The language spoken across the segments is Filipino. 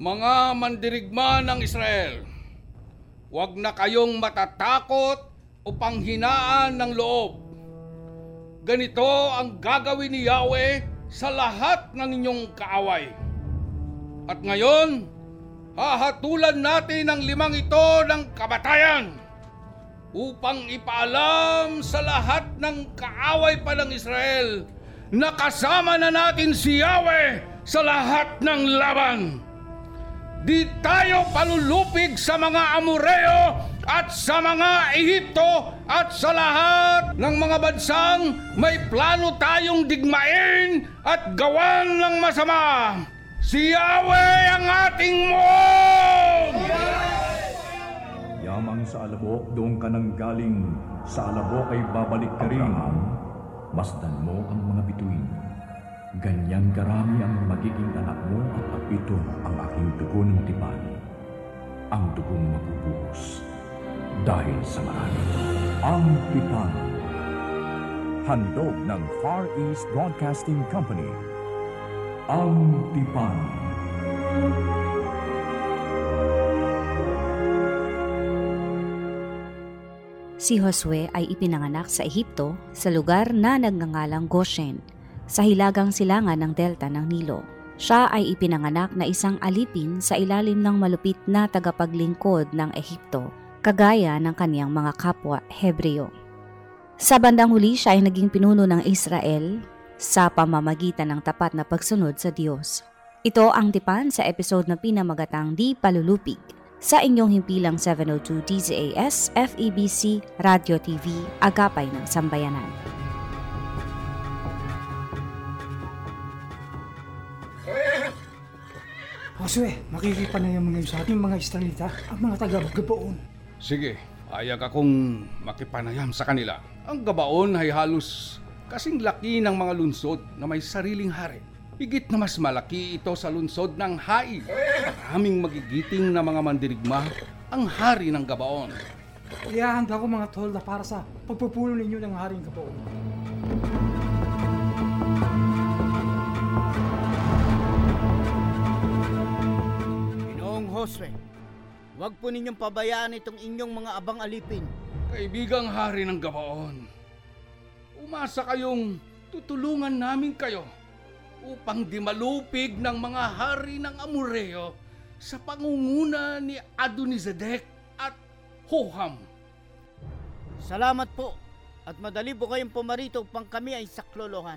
Mga mandirigma ng Israel, huwag na kayong matatakot o panghinaan ng loob. Ganito ang gagawin ni Yahweh sa lahat ng inyong kaaway. At ngayon, hahatulan natin ang limang ito ng kamatayan upang ipaalam sa lahat ng kaaway pa ng Israel na kasama na natin si Yahweh sa lahat ng laban. Di tayo palulupig sa mga Amoreo at sa mga Ehipto at sa lahat ng mga bansang may plano tayong digmain at gawan ng masama. Si Yahweh ang ating Mong! Yamang sa alabok, doon ka nang galing. Sa alabok ay babalik ka rin. Masdan mo ang mga bituin. Ganyan karami ang magiging anak mo at ito ang aking dugo ng tipan. Ang dugong mabubuhos dahil sa marami. Ang tipan. Handog ng Far East Broadcasting Company. Ang tipan. Si Josue ay ipinanganak sa Ehipto sa lugar na nagngangalang Goshen, sa hilagang silangan ng delta ng Nilo. Siya ay ipinanganak na isang alipin sa ilalim ng malupit na tagapaglingkod ng Ehipto, kagaya ng kaniyang mga kapwa Hebreo. Sa bandang huli siya ay naging pinuno ng Israel sa pamamagitan ng tapat na pagsunod sa Diyos. Ito ang tipan sa episode na pinamagatang Di Palulupig sa inyong himpilang 702 DZAS FEBC Radio TV Agapay ng Sambayanan. Josue, makikipanayam mo ngayon sa ating mga Israelita at mga taga-Gabaon. Sige, ayag akong makipanayam sa kanila. Ang gabaon ay halos kasing laki ng mga lunsod na may sariling hari. Higit na mas malaki ito sa lunsod ng Hai. Maraming magigiting na mga mandirigma ang hari ng gabaon. Iyahanda ko mga tolda para sa pagpupulo ninyo ng haring Gabaon. Josue, huwag po ninyong pabayaan itong inyong mga abang alipin. Kaibigang hari ng gabaon, umasa kayong tutulungan namin kayo upang di malupig ng mga hari ng Amoreo sa pangunguna ni Adonizedek at Hoham. Salamat po at madali po kayong pumarito upang kami ay saklolohan.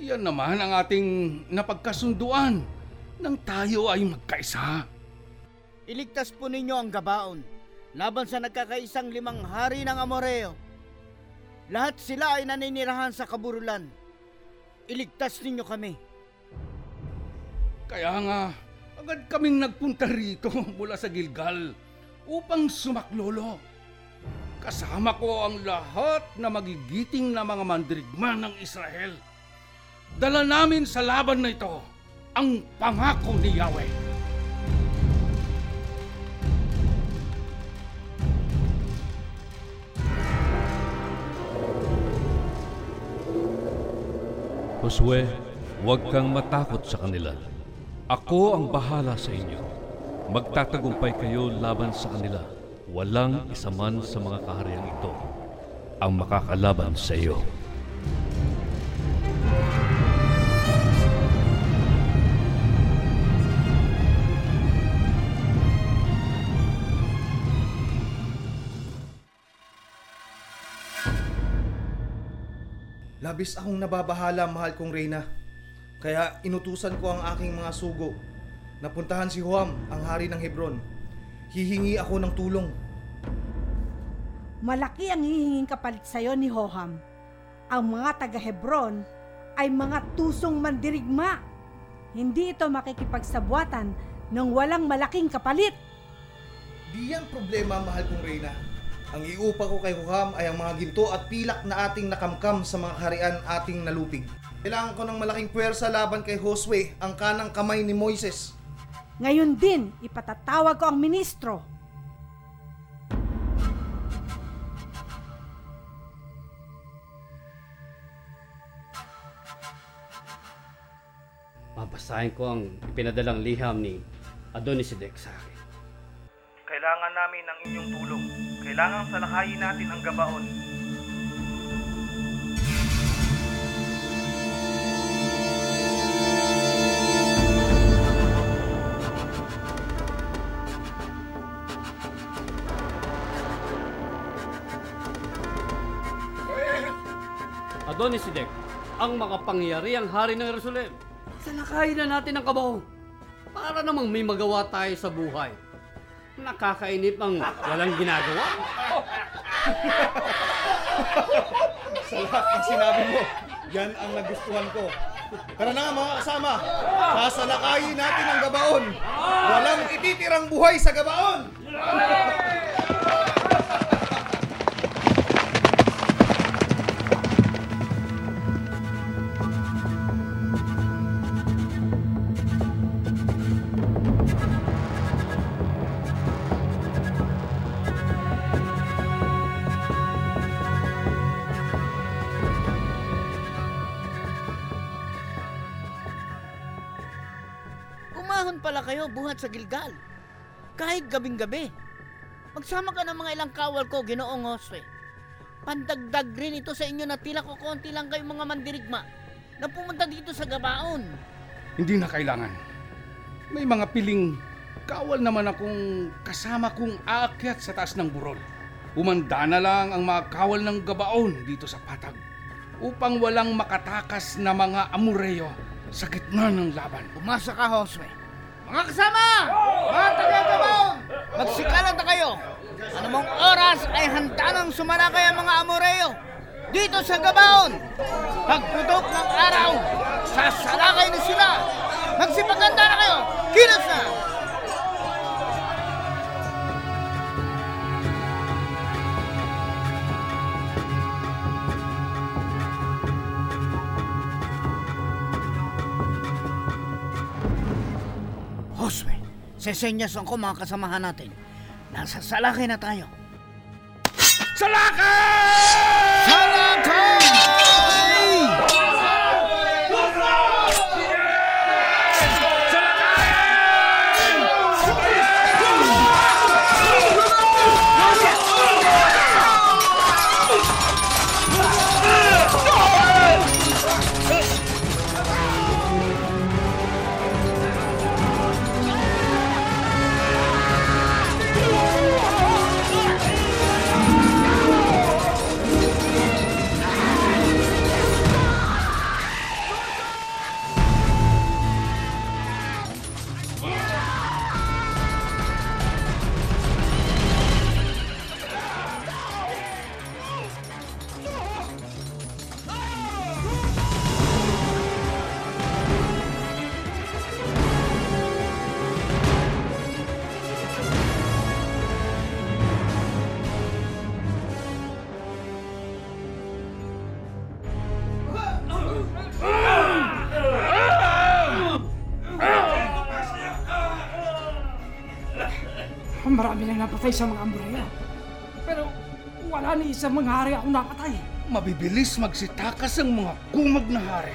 Yan naman ang ating napagkasunduan nang tayo ay magkaisa. Iligtas po ninyo ang gabaon laban sa nagkakaisang limang hari ng Amoreo. Lahat sila ay naninirahan sa kaburulan. Iligtas ninyo kami. Kaya nga, agad kaming nagpunta rito mula sa Gilgal upang sumaklolo. Kasama ko ang lahat na magigiting na mga mandirigma ng Israel. Dala namin sa laban na ito ang pangako ni Yahweh. Josue, huwag kang matakot sa kanila. Ako ang bahala sa inyo. Magtatagumpay kayo laban sa kanila. Walang isa man sa mga kahariang ito ang makakalaban sa iyo. Labis akong nababahala, mahal kong Reyna. Kaya inutusan ko ang aking mga sugo. Napuntahan si Huam, ang hari ng Hebron. Hihingi ako ng tulong. Malaki ang hihinging kapalit sa'yo ni Hoham. Ang mga taga-Hebron ay mga tusong mandirigma. Hindi ito makikipagsabwatan ng walang malaking kapalit. Di yan problema, mahal kong Reyna. Ang iupa ko kay Huham ay ang mga ginto at pilak na ating nakamkam sa mga harian ating nalupig. Kailangan ko ng malaking puwersa laban kay Josue, ang kanang kamay ni Moises. Ngayon din, ipatatawag ko ang ministro. Babasahin ko ang pinadalang liham ni Adonisidek sa akin. Kailangan namin ng inyong tulong. Kailangan salakayin natin ang gabaon. Adonisidek, ang makapangyarihang hari ng Jerusalem. Salakayin na natin ang kabaho. Para namang may magawa tayo sa buhay. Nakakainip ang walang ginagawa. Sa lahat ng sinabi mo, yan ang nagustuhan ko. Tara na mga kasama, sasalakayin natin ang gabaon. Walang ititirang buhay sa gabaon. Pala kayo buhat sa Gilgal. Kahit gabing-gabi. Magsama ka ng mga ilang kawal ko, ginoong Josue. Pandagdag rin ito sa inyo na tila ko konti lang kayong mga mandirigma na pumunta dito sa Gabaon. Hindi na kailangan. May mga piling kawal naman akong kasama kong aakyat sa taas ng burol. Umanda na lang ang mga kawal ng gabaon dito sa patag upang walang makatakas na mga amureyo sa gitna ng laban. Umasa ka, Josue. Mga kasama! Mga taga-Gabaon! Magsikalan na kayo! Anumang oras ay handa nang sumalakay ang mga Amoreo dito sa Gabaon! Pagputok ng araw, sasalakay na sila! Magsipaganda na kayo! Kilos na! Josue, sesenyasan ko mga kasamahan natin. Nasa salakay na tayo. Salakay! Napatay sa mga Amoreo. Pero wala ni isang mga hari akong napatay. Mabibilis magsitakas ang mga kumag na hari.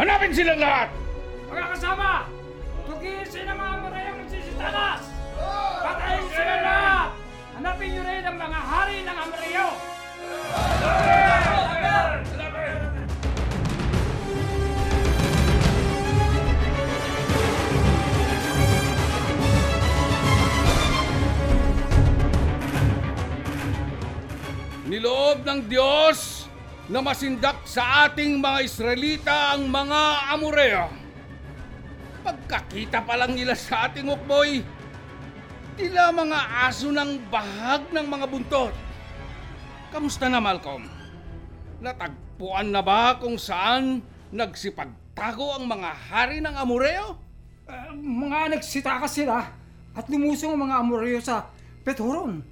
Hanapin silang lahat! Mga kasama! Ng Diyos na masindak sa ating mga Israelita ang mga Amoreo. Pagkakita pa lang nila sa ating ukboy, tila mga aso ng bahag ng mga buntot. Kamusta na Malcolm? Natagpuan na ba kung saan nagsipagtago ang mga hari ng Amoreo? Eh, mga nagsitakas sila at lumusong ang mga Amoreo sa Pethoron.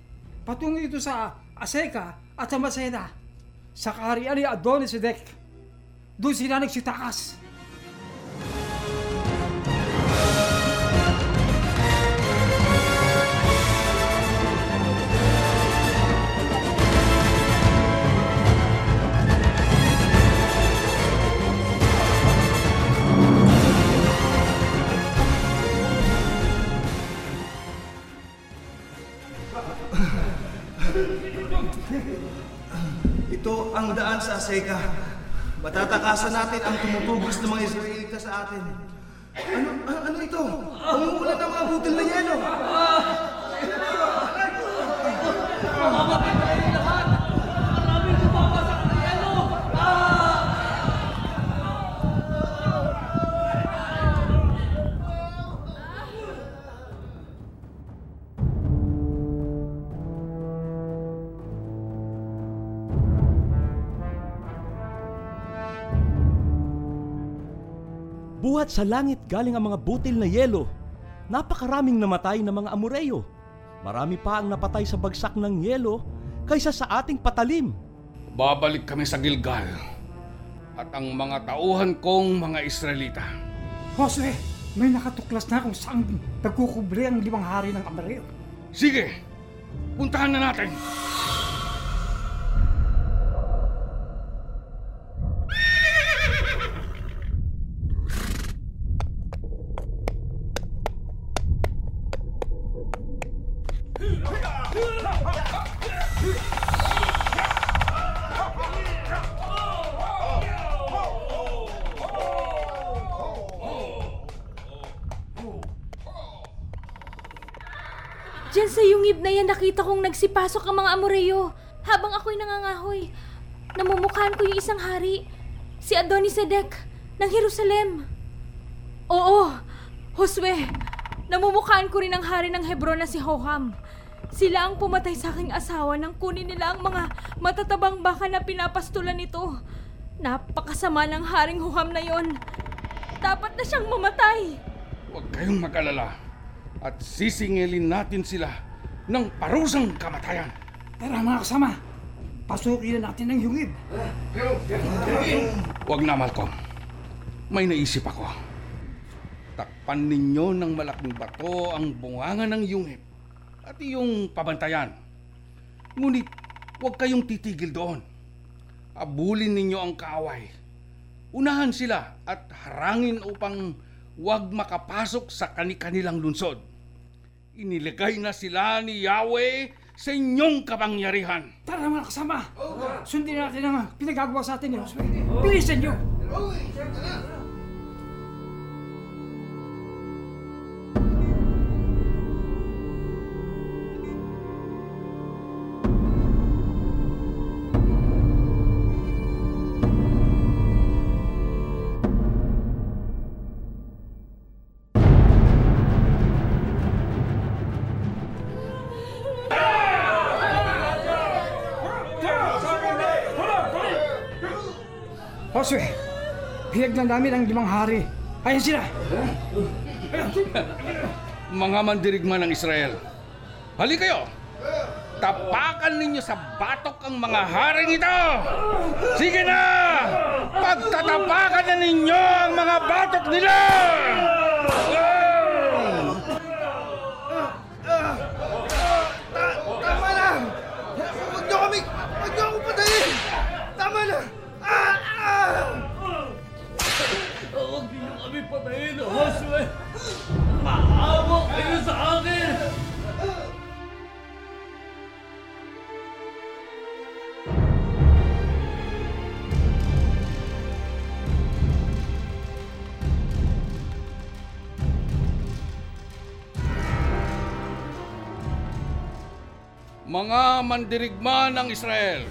Patungo ito sa Aseka at sa Masena. Sa kaharian ni Adonisedek. Doon sila nagsitakas. Ang daan sa Aseka. Matatakasan natin ang tumutugos ng mga Israelita sa atin. Ano, ano, ano ito? Umuulan ng mga butil na yelo. Buhat sa langit galing ang mga butil na yelo. Napakaraming namatay na mga amureyo. Marami pa ang napatay sa bagsak ng yelo kaysa sa ating patalim. Babalik kami sa Gilgal at ang mga tauhan kong mga Israelita. Josue, may nakatuklas na kung saan nagkukubli ang limang hari ng Amareo. Sige, puntahan na natin. Diyan sa yungib na yan nakita kong nagsipasok ang mga Amoreyo habang ako'y nangangahoy. Namumukhaan ko yung isang hari, si Adonisedek ng Jerusalem. Oo, Josue, namumukhaan ko rin ang hari ng Hebron na si Hoham. Sila ang pumatay sa aking asawa nang kunin nila ang mga matatabang baka na pinapastulan nito. Napakasama ng haring Hoham na yon. Dapat na siyang mamatay. Huwag kayong mag-alala at sisingilin natin sila ng parusang kamatayan. Tara mga kasama, pasukin na natin ang yungib. Huwag na, Malcolm. May naisip ako. Takpan ninyo ng malaking bato ang bunganga ng yungib at iyong pabantayan. Ngunit huwag kayong titigil doon. Abulin ninyo ang kaaway. Unahan sila at harangin upang huwag makapasok sa kani-kanilang lunsod. Inilagay na sila ni Yahweh sa inyong kapangyarihan. Tara mga kasama, sundin natin ang pinagagawa sa atin ni Josue. Bilisan niyo! Josue, pinaglan namin ang limang hari. Ayan sila! Mga mandirigma ng Israel, hali kayo! Tapakan ninyo sa batok ang mga haring ito! Sige na! Pagtatapakan na ninyo ang mga batok nila! Tama na! Huwag niyo kami! Huwag niyo ako patayin! Tama na! Ah! Ah! Huwag niyo kami patayin, Josue! Maawa kayo sa akin! Mga mandirigma ng Israel,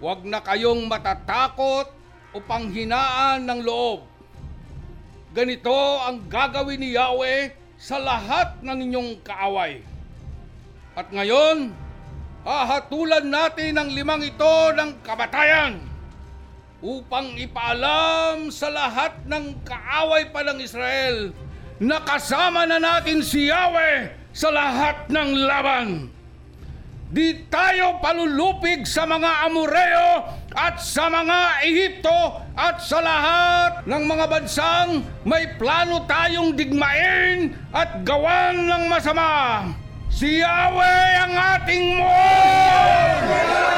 huwag na kayong matatakot o panghinaan ng loob. Ganito ang gagawin ni Yahweh sa lahat ng inyong kaaway. At ngayon, hahatulan natin ang limang ito ng kamatayan upang ipaalam sa lahat ng kaaway pa ng Israel na kasama na natin si Yahweh sa lahat ng laban. Di tayo palulupig sa mga Amoreo at sa mga Ehipto at sa lahat ng mga bansang may plano tayong digmain at gawan ng masama. Si Yahweh ang ating mo!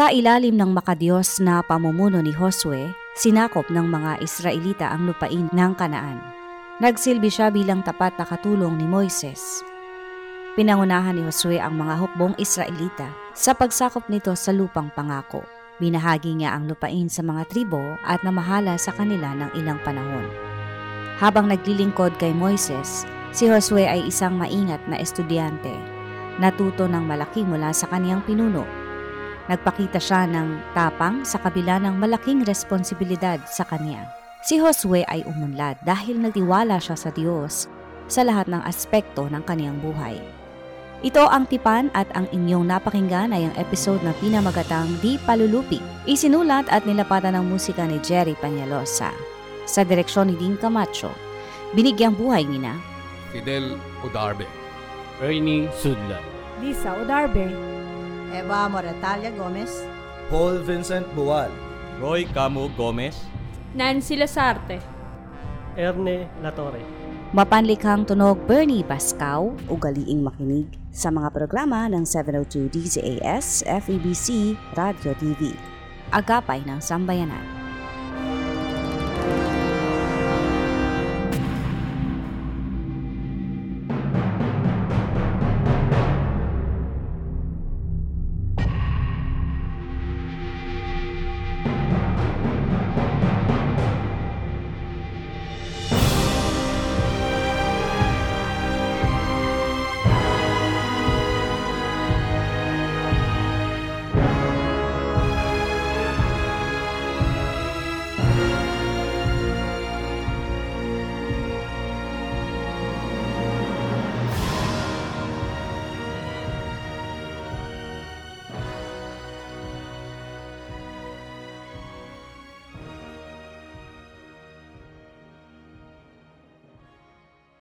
Sa ilalim ng makadiyos na pamumuno ni Josue, sinakop ng mga Israelita ang lupain ng Kanaan. Nagsilbi siya bilang tapat na katulong ni Moises. Pinangunahan ni Josue ang mga hukbong Israelita sa pagsakop nito sa lupang pangako. Binahagi niya ang lupain sa mga tribo at namahala sa kanila ng ilang panahon. Habang naglilingkod kay Moises, si Josue ay isang maingat na estudyante. Natuto ng malaki mula sa kaniyang pinuno. Nagpakita siya ng tapang sa kabila ng malaking responsibilidad sa kanya. Si Josue ay umunlad dahil nagtiwala siya sa Diyos sa lahat ng aspekto ng kaniyang buhay. Ito ang tipan at ang inyong napakinggan ay ang episode na pinamagatang Di Palulupi. Isinulat at nilapatan ng musika ni Jerry Panyalosa. Sa direksyon ni Dean Camacho, binigyang buhay ni na Fidel Udarbe. Ernie Sudla. Lisa Odarbe. Eva Moretalia Gomez. Paul Vincent Buwal. Roy Camo Gomez. Nancy Lasarte. Erne Latore. Mapanlikhang tunog Bernie Pascal, ugaliing makinig sa mga programa ng 702 DZAS FEBC Radio TV. Agapay ng Sambayanan.